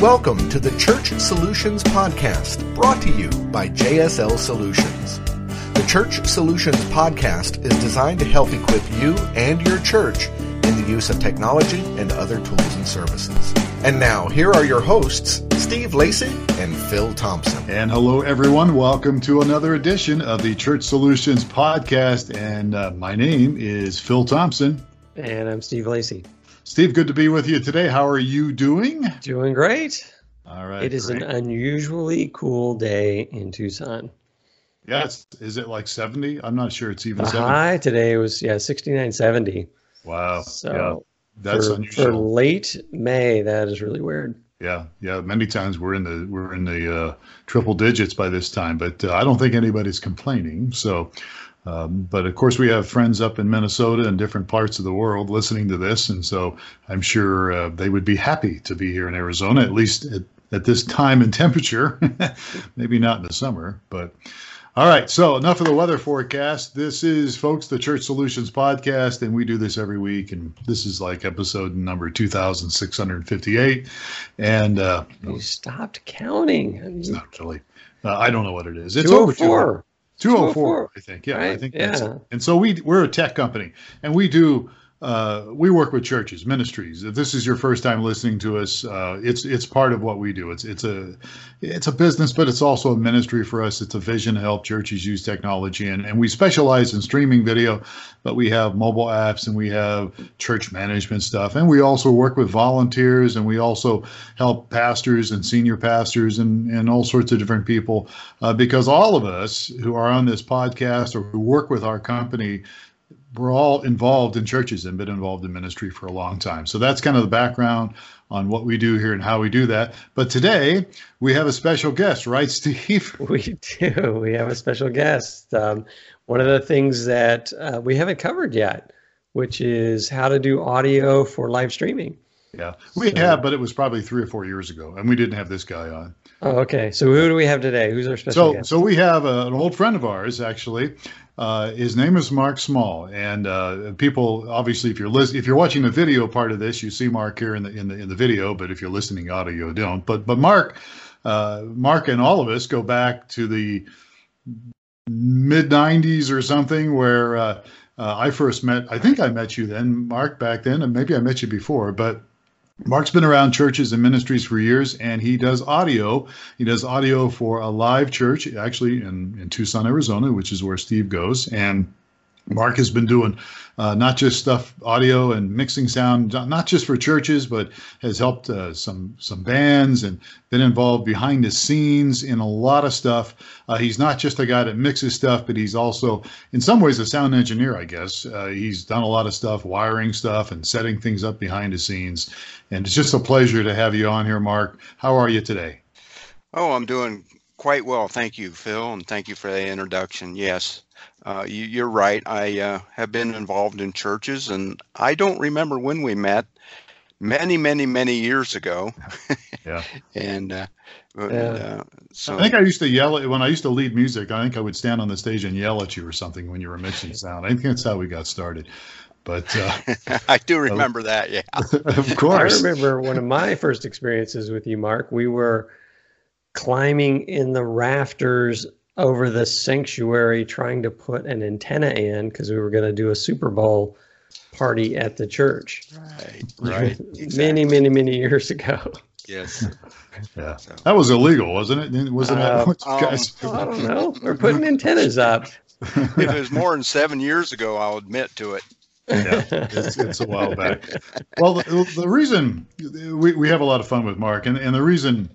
Welcome to the Church Solutions Podcast, brought to you by JSL Solutions. The Church Solutions Podcast is designed to help equip you and your church in the use of technology and other tools and services. And now, here are your hosts, Steve Lacey and Phil Thompson. And hello, everyone. Welcome to another edition of the Church Solutions Podcast. And uh, my name is Phil Thompson. And I'm Steve Lacey. Steve, good to be with you today. How are you doing? Doing great. All right. It is great. an unusually cool day in Tucson. Yeah, is it like 70? I'm not sure it's even The 70. high today was yeah 69, 70. Wow. So yeah, that's for, unusual. for late May, that is really weird. Yeah, yeah. Many times we're in the we're in the uh, triple digits by this time, but uh, I don't think anybody's complaining. So, um, but of course we have friends up in Minnesota and different parts of the world listening to this, and so I'm sure uh, they would be happy to be here in Arizona, at least at, at this time and temperature. Maybe not in the summer, but. All right, so enough of the weather forecast. This is, folks, the Church Solutions Podcast, and we do this every week. And this is like episode number 2658. And uh, You stopped counting. I mean, it's not really, uh, I don't know what it is. It's over 200. 204. 204, I think. Yeah, I Right? think that's Yeah. it. And so we we're a tech company, and we do uh, we work with churches, ministries. If this is your first time listening to us, uh, it's it's part of what we do. It's it's a it's a business, but it's also a ministry for us. It's a vision to help churches use technology, and and we specialize in streaming video, but we have mobile apps and we have church management stuff, and we also work with volunteers, and we also help pastors and senior pastors and and all sorts of different people, uh, because all of us who are on this podcast or who work with our company we're all involved in churches and been involved in ministry for a long time. So that's kind of the background on what we do here and how we do that. But today we have a special guest, right, Steve? We do. We have a special guest. Um, one of the things that uh, we haven't covered yet, which is how to do audio for live streaming. Yeah, we So- have, but it was probably three or four years ago, and we didn't have this guy on. Oh, okay. So who do we have today? Who's our special So, guest? so we have a, an old friend of ours, actually. Uh, his name is Mark Small, and uh, people obviously, if you're lis- if you're watching the video part of this, you see Mark here in the in the in the video. But if you're listening audio, you don't. But but Mark, uh, Mark, and all of us go back to the mid '90s or something, where uh, uh, I first met. I think I met you then, Mark, back then, and maybe I met you before, but. Mark's been around churches and ministries for years, and he does audio. He does audio for Alive Church, actually in, in Tucson, Arizona, which is where Steve goes. And Mark has been doing uh, not just stuff, audio and mixing sound, not- just for churches, but has helped uh, some some bands and been involved behind the scenes in a lot of stuff. Uh, he's not just a guy that mixes stuff, but he's also, in some ways, a sound engineer. I guess uh, he's done a lot of stuff, wiring stuff, and setting things up behind the scenes. And it's just a pleasure to have you on here, Mark. How are you today? Oh, I'm doing quite well. Thank you, Phil, and thank you for the introduction. Yes, uh, you, you're right. I uh, have been involved in churches, and I don't remember when we met. Many, many, many years ago, Yeah. and uh, but, Yeah. uh, so I think I used to yell at when I used to lead music. I think I would stand on the stage and yell at you or something when you were mixing sound. I think that's how we got started. But uh, I do remember that. Yeah. of course. I remember one of my first experiences with you, Mark. We were climbing in the rafters over the sanctuary trying to put an antenna in because we were going to do a Super Bowl party at the church Right. Right. many, many, many years ago. Yes. yeah, So, that was illegal, wasn't it? Wasn't Uh, that what you um, guys? I don't know. We're putting antennas up. if it was more than seven years ago, I'll admit to it. yeah, it's, it's a while back. Well, the, the reason we, we have a lot of fun with Mark, and, and the reason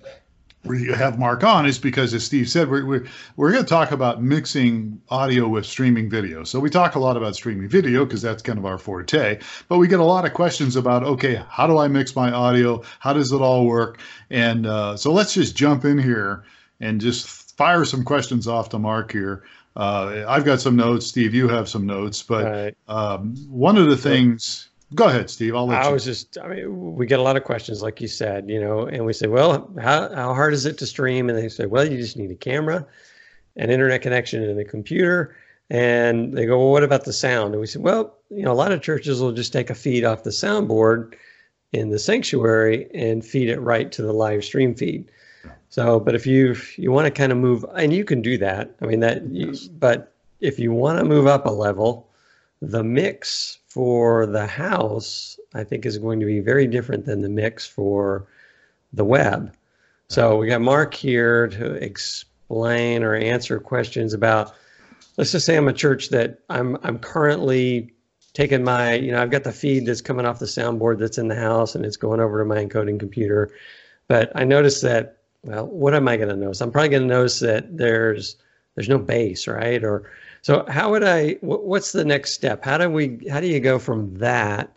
we have Mark on is because, as Steve said, we're, we're, we're going to talk about mixing audio with streaming video. So we talk a lot about streaming video because that's kind of our forte, but we get a lot of questions about, okay, how do I mix my audio? How does it all work? And uh, so let's just jump in here and just fire some questions off to Mark here. Uh, I've got some notes. Steve, you have some notes, but Right. um, one of the things. Go ahead, Steve. I'll let I you. was just, I mean, we get a lot of questions, like you said, you know, and we say, well, how, how hard is it to stream? And they say, well, you just need a camera, an internet connection, and a computer. And they go, well, what about the sound? And we said, well, you know, a lot of churches will just take a feed off the soundboard in the sanctuary and feed it right to the live stream feed. So, but if you you want to kind of move, and you can do that. I mean that, you, but if you want to move up a level, the mix for the house, I think, is going to be very different than the mix for the web. So we got Mark here to explain or answer questions about. Let's just say I'm a church that I'm I'm currently taking my you know I've got the feed that's coming off the soundboard that's in the house and it's going over to my encoding computer, but I noticed that well, what am I going to notice? I'm probably going to notice that there's there's no bass, right? Or so how would I? What's the next step? How do we? How do you go from that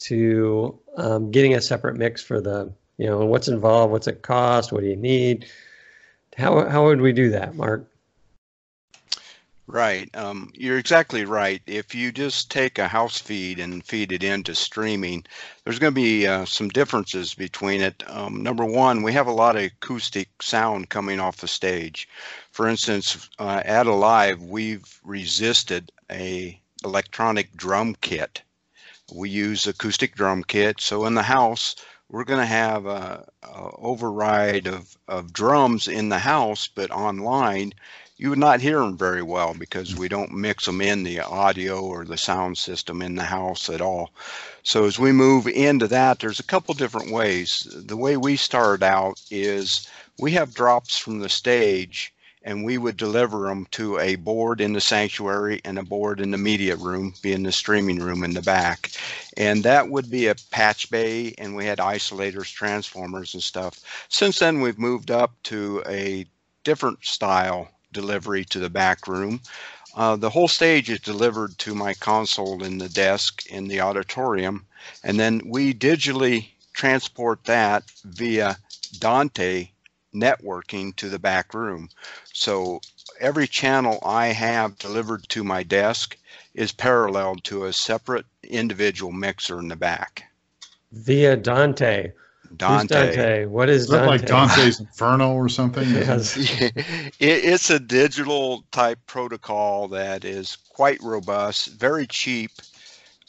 to um, getting a separate mix for the you know what's involved? What's it cost? What do you need? How how would we do that, Mark? Right. Um, you're exactly right. If you just take a house feed and feed it into streaming, there's going to be uh, some differences between it. Um, number one, we have a lot of acoustic sound coming off the stage. For instance, uh, at Alive, we've resisted a electronic drum kit. We use acoustic drum kit. So in the house, we're going to have a, a override of, of drums in the house, but online you would not hear them very well because we don't mix them in the audio or the sound system in the house at all. So as we move into that, there's a couple different ways. The way we start out is we have drops from the stage and we would deliver them to a board in the sanctuary and a board in the media room, being the streaming room in the back. And that would be a patch bay, and we had isolators, transformers, and stuff. Since then, we've moved up to a different style delivery to the back room. Uh, the whole stage is delivered to my console in the desk in the auditorium, and then we digitally transport that via Dante networking to the back room. So every channel I have delivered to my desk is paralleled to a separate individual mixer in the back. Via Dante. Dante. Dante? What is, is that Dante? like Dante's Inferno or something? Yes. it, it's a digital type protocol that is quite robust, very cheap.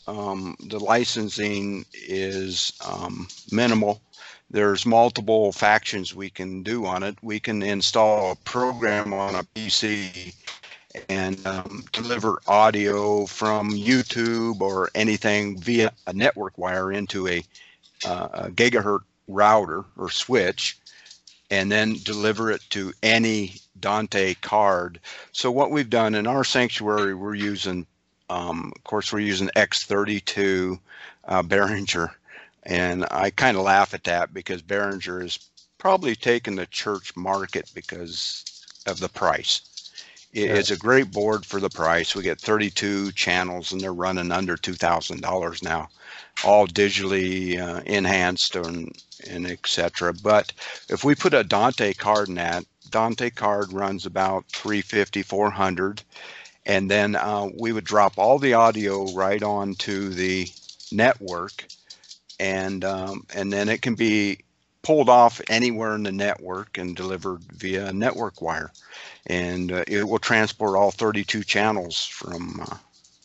Um, the licensing is um, minimal. There's multiple factions we can do on it. We can install a program on a PC and um, deliver audio from YouTube or anything via a network wire into a, uh, a gigahertz router or switch and then deliver it to any Dante card. So what we've done in our sanctuary, we're using, um, of course, we're using X32 uh, Behringer, and I kind of laugh at that because Behringer is probably taken the church market because of the price. It, yeah. It's a great board for the price. We get 32 channels, and they're running under two thousand dollars now, all digitally uh, enhanced and and etc. But if we put a Dante card in that, Dante card runs about 350, 400, and then uh, we would drop all the audio right onto the network, and um, and then it can be pulled off anywhere in the network and delivered via network wire, and uh, it will transport all 32 channels from uh,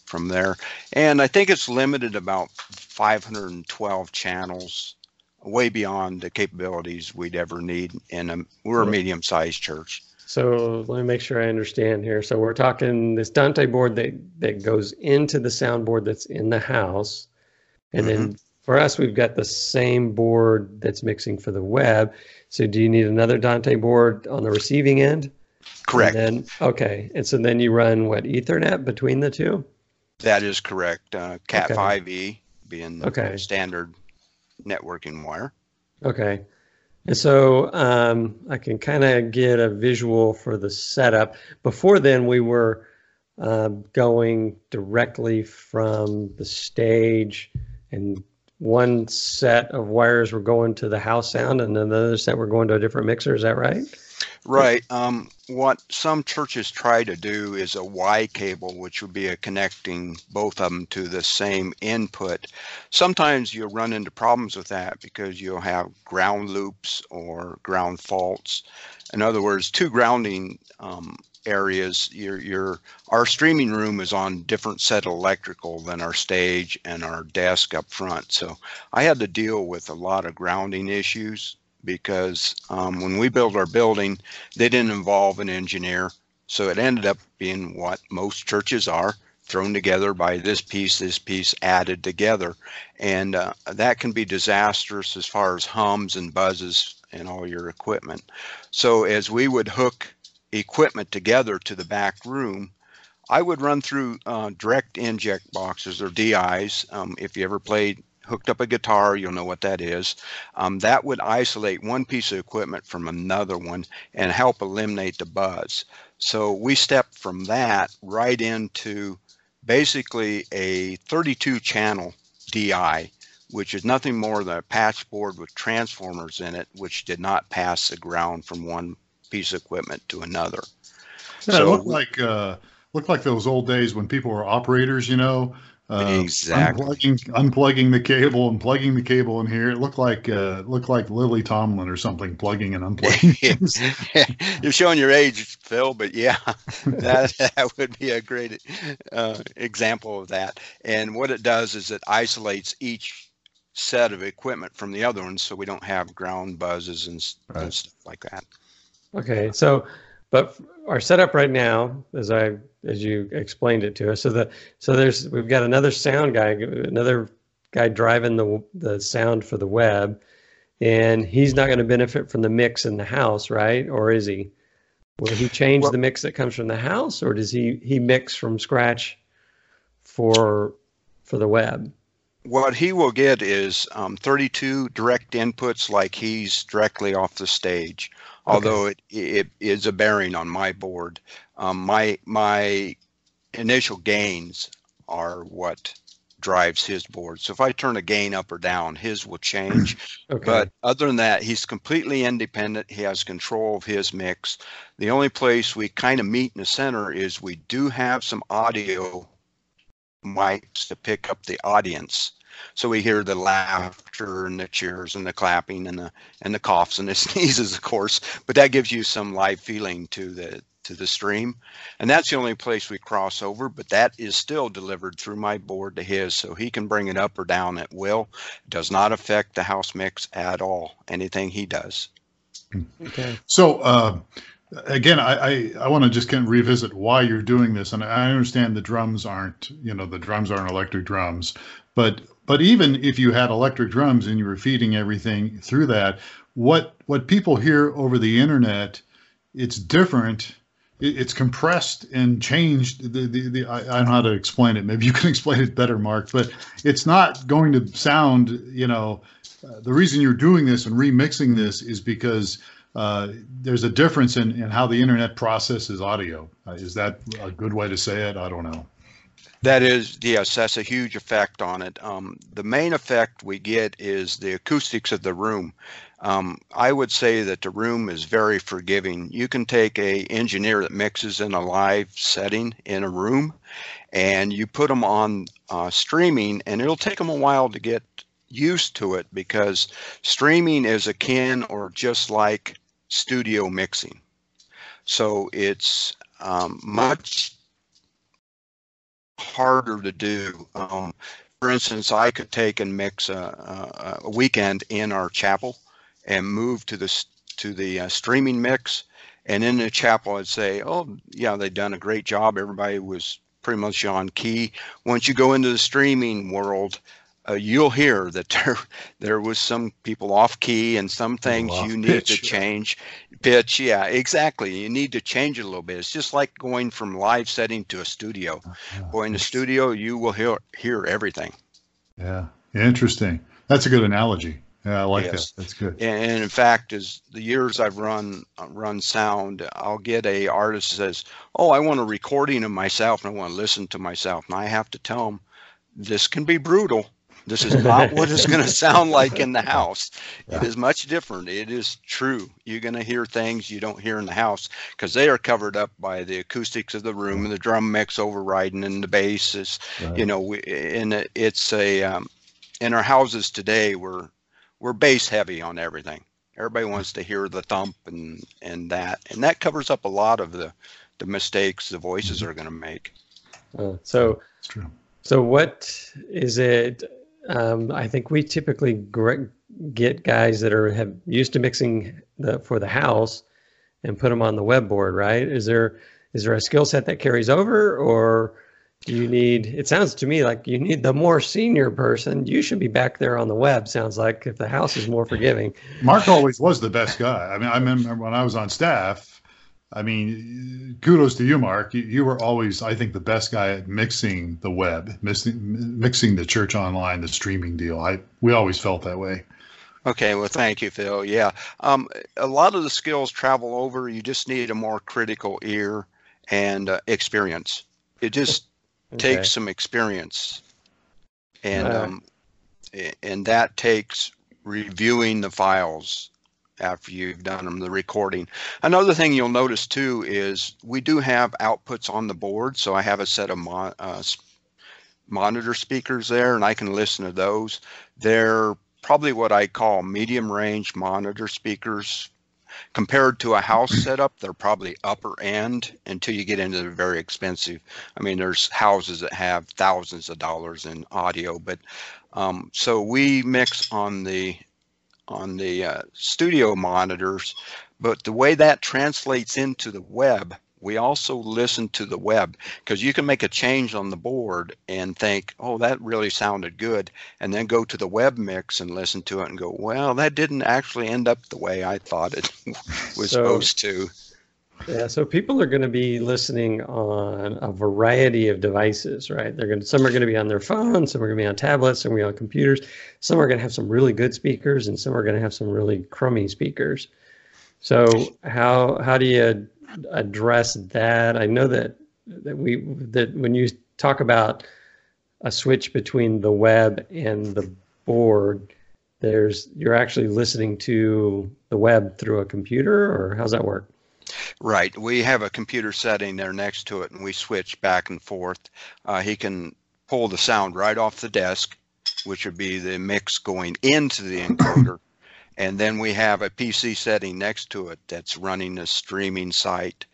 from there. And I think it's limited about 512 channels way beyond the capabilities we'd ever need. And we're a medium sized church. So let me make sure I understand here. So we're talking this Dante board that, that goes into the soundboard that's in the house. And mm-hmm. then for us, we've got the same board that's mixing for the web. So do you need another Dante board on the receiving end? Correct. And then, okay. And so then you run what, Ethernet between the two? That is correct. Uh, Cat okay. 5e being the okay. standard networking wire. Okay. And so um, I can kind of get a visual for the setup. Before then, we were uh, going directly from the stage, and one set of wires were going to the house sound, and another set were going to a different mixer. Is that right? Right. Um, what some churches try to do is a Y cable, which would be a connecting both of them to the same input. Sometimes you'll run into problems with that because you'll have ground loops or ground faults. In other words, two grounding um, areas, your your our streaming room is on different set of electrical than our stage and our desk up front. So I had to deal with a lot of grounding issues because um, when we built our building, they didn't involve an engineer. So it ended up being what most churches are thrown together by this piece, this piece added together. And uh, that can be disastrous as far as hums and buzzes and all your equipment. So as we would hook equipment together to the back room, I would run through uh, direct inject boxes or DIs. Um, if you ever played hooked up a guitar, you'll know what that is. Um, that would isolate one piece of equipment from another one and help eliminate the buzz. So we stepped from that right into basically a 32 channel DI, which is nothing more than a patch board with transformers in it, which did not pass the ground from one piece of equipment to another. Yeah, so, it looked like uh, looked like those old days when people were operators, you know, uh, exactly. Unplugging, unplugging the cable and plugging the cable in here. It looked like uh, looked like Lily Tomlin or something, plugging and unplugging. You're showing your age, Phil, but yeah, that, that would be a great uh, example of that. And what it does is it isolates each set of equipment from the other ones, so we don't have ground buzzes and, right. and stuff like that. Okay, so but our setup right now, as I as you explained it to us, so the so there's we've got another sound guy, another guy driving the the sound for the web, and he's not going to benefit from the mix in the house, right? Or is he? Will he change well, the mix that comes from the house, or does he he mix from scratch for for the web? What he will get is um, 32 direct inputs, like he's directly off the stage although okay. it, it is a bearing on my board. Um, my my initial gains are what drives his board. So if I turn a gain up or down, his will change. okay. But other than that, he's completely independent. He has control of his mix. The only place we kind of meet in the center is we do have some audio mics to pick up the audience. So we hear the laughter and the cheers and the clapping and the and the coughs and the sneezes, of course. But that gives you some live feeling to the to the stream, and that's the only place we cross over. But that is still delivered through my board to his, so he can bring it up or down at will. It does not affect the house mix at all. Anything he does. Okay. So. Uh, again, I, I, I want to just kind of revisit why you're doing this, and I understand the drums aren't, you know, the drums aren't electric drums, but but even if you had electric drums and you were feeding everything through that, what what people hear over the internet, it's different. it's compressed and changed. The, the, the, I, I don't know how to explain it. Maybe you can explain it better, Mark. But it's not going to sound. You know, uh, the reason you're doing this and remixing this is because uh, there's a difference in, in how the internet processes audio. Uh, is that a good way to say it? I don't know. That is, yes, that's a huge effect on it. Um, the main effect we get is the acoustics of the room. Um, I would say that the room is very forgiving. You can take a engineer that mixes in a live setting in a room, and you put them on uh, streaming, and it'll take them a while to get used to it because streaming is akin or just like studio mixing. So it's um, much harder to do. Um, for instance, I could take and mix a, a, weekend in our chapel and move to the to the uh, streaming mix, and in the chapel I'd say, "Oh, yeah, they've done a great job. Everybody was pretty much on key." Once you go into the streaming world, uh, you'll hear that there there was some people off key and some things you need pitch. to change. Pitch yeah exactly. You need to change it a little bit. It's just like going from live setting to a studio. Uh-huh. going to studio you will hear hear everything. Yeah. Interesting. That's a good analogy. Yeah i like yes. that that's good. And, in fact as the years i've run uh, run sound i'll get a artist says oh i want a recording of myself and i want to listen to myself. And i have to tell them this can be brutal this is not what it's going to sound like in the house. Yeah. It is much different. It is true. You're going to hear things you don't hear in the house because they are covered up by the acoustics of the room and the drum mix overriding and the bass is, right. you know, we, and it's a, um, in our houses today, we're, we're bass heavy on everything. Everybody wants to hear the thump and, and that, and that covers up a lot of the, the mistakes the voices are going to make. Uh, so It's true. So what is it? Um, I think we typically get guys that are have used to mixing the for the house and put them on the web board, right? Is there is there a skill set that carries over, or do you need? It sounds to me like you need the more senior person. You should be back there on the web. Sounds like if the house is more forgiving. Mark always was the best guy. I mean, I remember when I was on staff. I mean, kudos to you, Mark. You, you were always, I think, the best guy at mixing the web, mixing, mixing the church online, the streaming deal. I we always felt that way. Okay, well, thank you, Phil. Yeah, um, a lot of the skills travel over. You just need a more critical ear and uh, experience. It just Okay. takes some experience, and Alright. um, and that takes reviewing the files after you've done them, the recording. Another thing you'll notice too is we do have outputs on the board. So I have a set of mon- uh, monitor speakers there, and I can listen to those. They're probably what I call medium range monitor speakers. Compared to a house setup, they're probably upper end until you get into the very expensive. I mean, there's houses that have thousands of dollars in audio, but um, so we mix on the on the uh, studio monitors, but the way that translates into the web, we also listen to the web because you can make a change on the board and think, oh, that really sounded good, and then go to the web mix and listen to it and go, well, that didn't actually end up the way I thought it was So- supposed to. Yeah, so people are going to be listening on a variety of devices, right? They're going to, some are going to be on their phones, some are going to be on tablets, some are going to be on computers. Some are going to have some really good speakers, and some are going to have some really crummy speakers. So how how do you address that? I know that that we that when you talk about a switch between the web and the board, there's you're actually listening to the web through a computer, or how's that work? Right. We have a computer setting there next to it, and we switch back and forth. Uh, he can pull the sound right off the desk, which would be the mix going into the encoder. and then we have a PC setting next to it that's running a streaming site.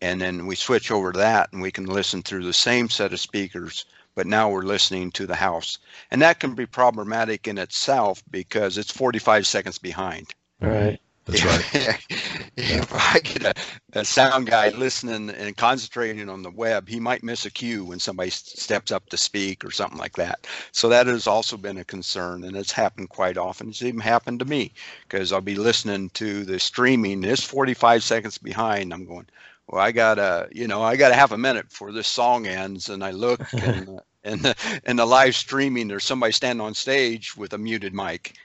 And then we switch over to that, and we can listen through the same set of speakers, but now we're listening to the house. And that can be problematic in itself because it's 45 seconds behind. All right. That's right. if I get a, a sound guy listening and concentrating on the web, he might miss a cue when somebody steps up to speak or something like that. So that has also been a concern, and it's happened quite often. It's even happened to me because I'll be listening to the streaming. It's 45 seconds behind. I'm going, well, I got a, you know, I got a half a minute before this song ends, and I look and. and the, and the live streaming, there's somebody standing on stage with a muted mic.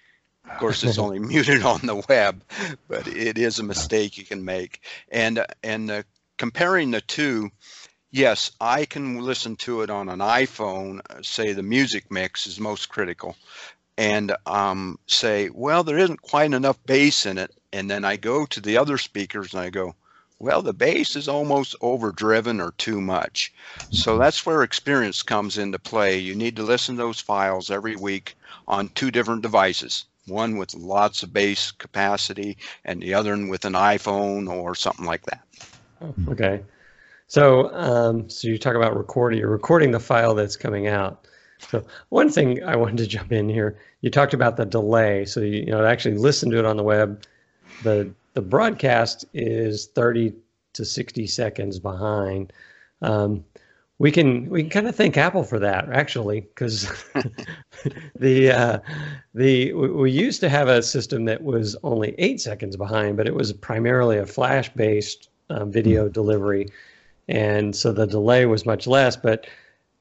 Of course, it's only muted on the web, but it is a mistake you can make. And and uh, comparing the two, yes, I can listen to it on an iPhone. uh, Say the music mix is most critical, and um, say, well, there isn't quite enough bass in it. And then I go to the other speakers and I go, well, the bass is almost overdriven or too much. So that's where experience comes into play. You need to listen to those files every week on two different devices one with lots of bass capacity and the other one with an iPhone or something like that. Oh, Okay. So, um, so you talk about recording, you're recording the file that's coming out. So one thing I wanted to jump in here, you talked about the delay. So you, you know, actually listen to it on the web, the the broadcast is 30 to 60 seconds behind. Um, we can we can kind of thank Apple for that actually, because the uh, the we used to have a system that was only eight seconds behind, but it was primarily a flash based um, video delivery, and so the delay was much less. But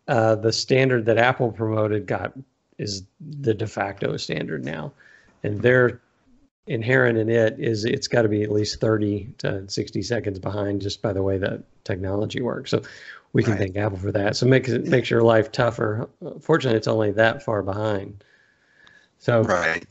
uh, the standard that Apple promoted got is the de facto standard now, and their inherent in it is it's got to be at least 30 to 60 seconds behind just by the way that technology works. So we can Right. thank Apple for that. So makes it makes your life tougher. Fortunately, it's only that far behind. So Right.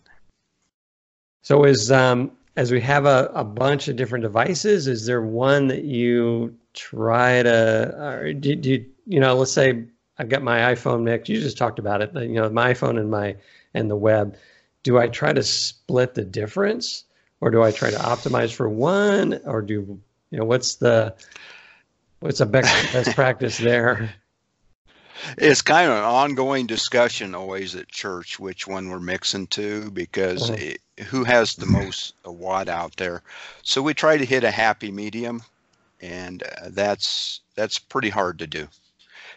so is um, as we have a, a bunch of different devices, is there one that you try to, or do, do you, you know, let's say I've got my iPhone mix. You just talked about it. You know, my iPhone and my and the web. Do I try to split the difference, or do I try to optimize for one, or do you know what's the What's a best, best practice there? It's kind of an ongoing discussion always at church which one we're mixing to because Uh-huh. it, who has the most a watt out there. So we try to hit a happy medium, and uh, that's that's pretty hard to do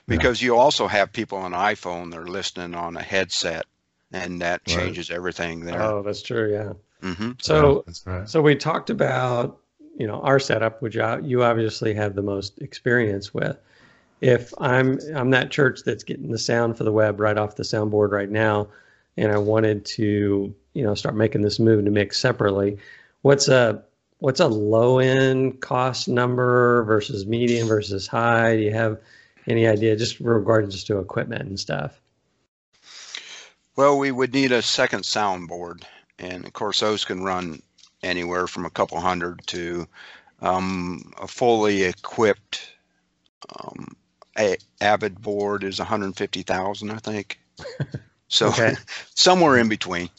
because you also have people on iPhone that are listening on a headset, and that Right. changes everything there. Oh, that's true. Yeah. hmm So, that's right. so we talked about, you know, our setup, which you obviously have the most experience with. If I'm I'm that church that's getting the sound for the web right off the soundboard right now, and I wanted to, you know, start making this move to mix separately, what's a what's a low end cost number versus medium versus high? Do you have any idea just regarding just to equipment and stuff? Well, we would need a second soundboard, and of course those can run anywhere from a couple hundred to um, a fully equipped um, a Avid board is 150,000, I think. So Okay. somewhere in between.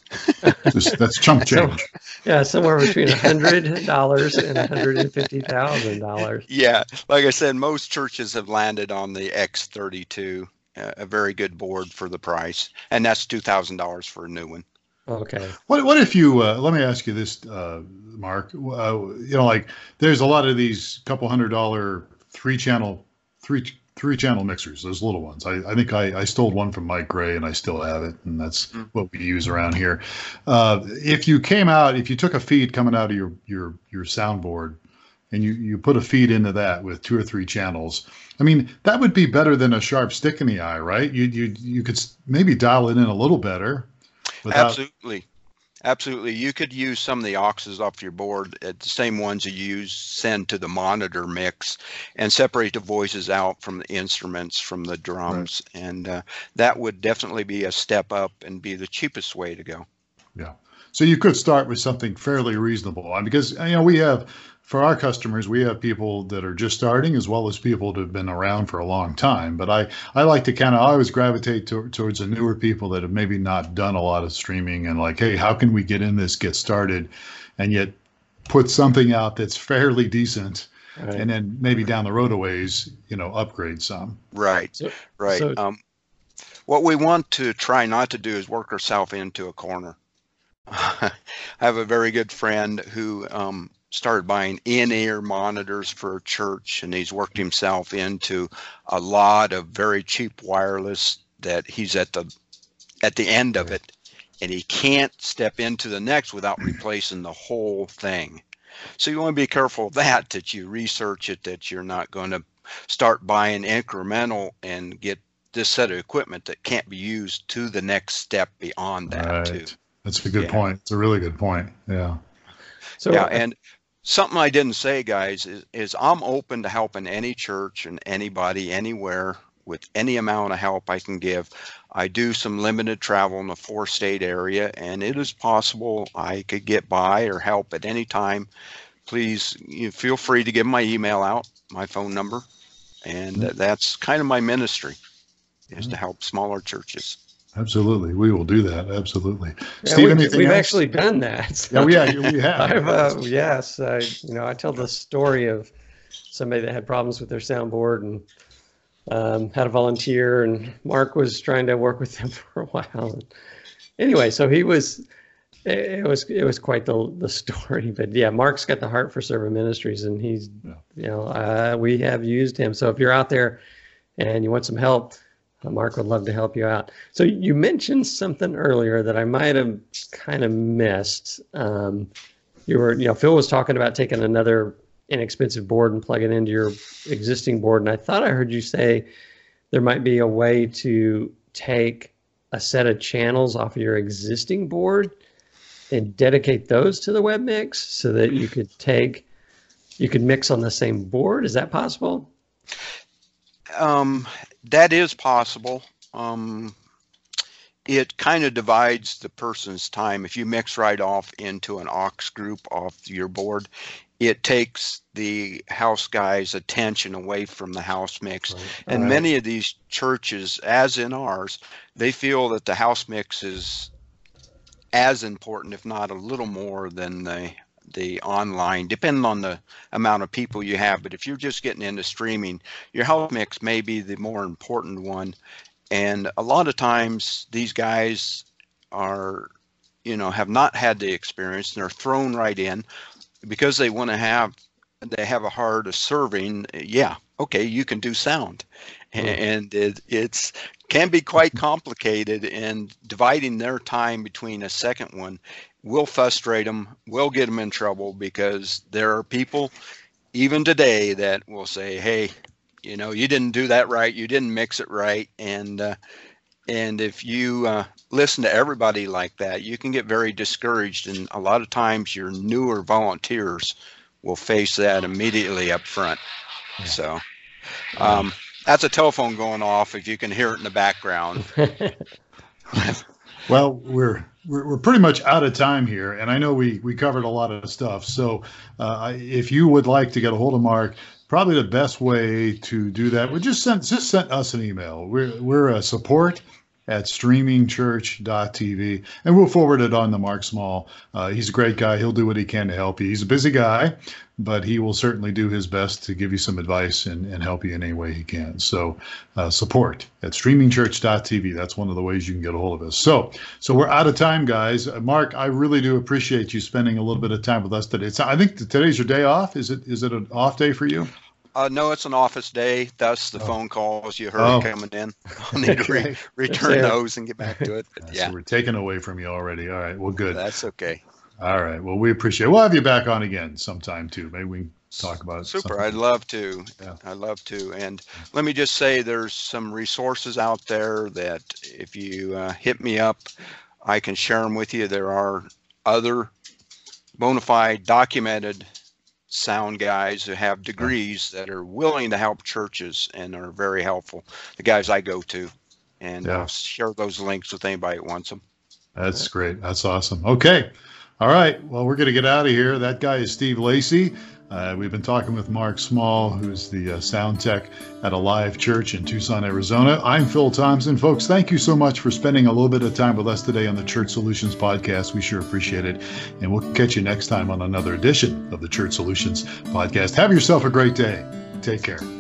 Just, that's chump So- change. Yeah, somewhere between a hundred dollars and hundred and fifty thousand dollars. Yeah, like I said, most churches have landed on the X32, uh, a very good board for the price, and that's two thousand dollars for a new one. Okay. What what if you? Uh, let me ask you this, uh, Mark. Uh, you know, like there's a lot of these couple hundred dollar three channel three three channel mixers, those little ones. I, I think I, I stole one from Mike Gray and I still have it, and that's Mm. what we use around here. Uh, if you came out, if you took a feed coming out of your your your soundboard, and you you put a feed into that with two or three channels. I mean, that would be better than a sharp stick in the eye, right? You you you could maybe dial it in a little better. Without, Absolutely. Absolutely. You could use some of the auxes off your board, uh, the same ones you use, send to the monitor mix and separate the voices out from the instruments, from the drums. And uh, that would definitely be a step up and be the cheapest way to go. Yeah. So you could start with something fairly reasonable, because you know we have for our customers we have people that are just starting as well as people that have been around for a long time. But I I like to kind of I always gravitate to, towards the newer people that have maybe not done a lot of streaming and like, hey, how can we get in this, get started, and yet put something out that's fairly decent, All right. and then maybe down the road a ways, you know, upgrade some. Right. So- right. so- um, what we want to try not to do is work ourselves into a corner. I have a very good friend who um, started buying in-ear monitors for a church, and he's worked himself into a lot of very cheap wireless that he's at the at the end of it, and he can't step into the next without replacing the whole thing. So you want to be careful of that. That you research it. That you're not going to start buying incremental and get this set of equipment that can't be used to the next step beyond that Right. too. That's a good Yeah. point. It's a really good point. Yeah. So yeah, and something I didn't say, guys, is, is I'm open to helping any church and anybody anywhere with any amount of help I can give. I do some limited travel in the four state area, and it is possible I could get by or help at any time. Please you feel free to give my email out, my phone number, and Mm-hmm. that's kind of my ministry is to help smaller churches. Absolutely. We will do that. Absolutely. yeah, Steve, we've, we've else? actually done that. Yeah, we, yeah, we have. Uh, yes, I, you know, I tell the story of somebody that had problems with their soundboard and um, had a volunteer, and Mark was trying to work with them for a while. And anyway, so he was. It was it was quite the the story, but yeah, Mark's got the heart for servant ministries, and he's Yeah. you know uh, we have used him. So if you're out there and you want some help, Mark would love to help you out. So you mentioned something earlier that I might have kind of missed. Um, you were, you know, Phil was talking about taking another inexpensive board and plugging into your existing board, and I thought I heard you say there might be a way to take a set of channels off of your existing board and dedicate those to the web mix so that you could take you could mix on the same board. Is that possible? Um, that is possible. Um, it kind of divides the person's time. If you mix right off into an aux group off your board, it takes the house guy's attention away from the house mix. And Right. many of these churches, as in ours, they feel that the house mix is as important, if not a little more, than the the online, depending on the amount of people you have. But if you're just getting into streaming, your health mix may be the more important one. And a lot of times these guys are, you know, have not had the experience and they're thrown right in because they want to have they have a heart of serving. Yeah, okay, you can do sound, and it, it's can be quite complicated. And dividing their time between a second one will frustrate them, will get them in trouble because there are people even today that will say, "Hey, you know, you didn't do that right, you didn't mix it right," and uh, and if you uh, listen to everybody like that, you can get very discouraged. And a lot of times, your newer volunteers will face that immediately up front. Yeah. So, um, that's a telephone going off. If you can hear it in the background. well, we're, we're we're pretty much out of time here, and I know we we covered a lot of stuff. So, uh, if you would like to get a hold of Mark, probably the best way to do that would just send just send us an email. We're we're a support at streamingchurch.tv, and we'll forward it on to Mark Small. Uh, he's a great guy. He'll do what he can to help you. He's a busy guy, but he will certainly do his best to give you some advice and, and help you in any way he can. So uh, support at streamingchurch.tv. That's one of the ways you can get a hold of us. So, so we're out of time, guys. Uh, Mark, I really do appreciate you spending a little bit of time with us today. It's, I think today's your day off. Is it? Is it an off day for you? Uh, no, it's an office day. Thus, the oh. phone calls you heard oh. coming in. I'll need to re- return those and get back to it. But, yeah, so we're taken away from you already. All right, well, good. That's okay. All right. Well, we appreciate. it. We'll have you back on again sometime too. Maybe we can talk about it. Super. Something. I'd love to. Yeah. I'd love to. And let me just say, there's some resources out there that if you uh, hit me up, I can share them with you. There are other bona fide documented sound guys who have degrees that are willing to help churches and are very helpful. The guys I go to, and yeah. I'll share those links with anybody that wants them. That's great. That's awesome. Okay. All right. Well, we're going to get out of here. That guy is Steve Lacey. Uh, we've been talking with Mark Small, who's the uh, sound tech at Alive Church in Tucson, Arizona. I'm Phil Thompson. Folks, thank you so much for spending a little bit of time with us today on the Church Solutions podcast. We sure appreciate it. And we'll catch you next time on another edition of the Church Solutions podcast. Have yourself a great day. Take care.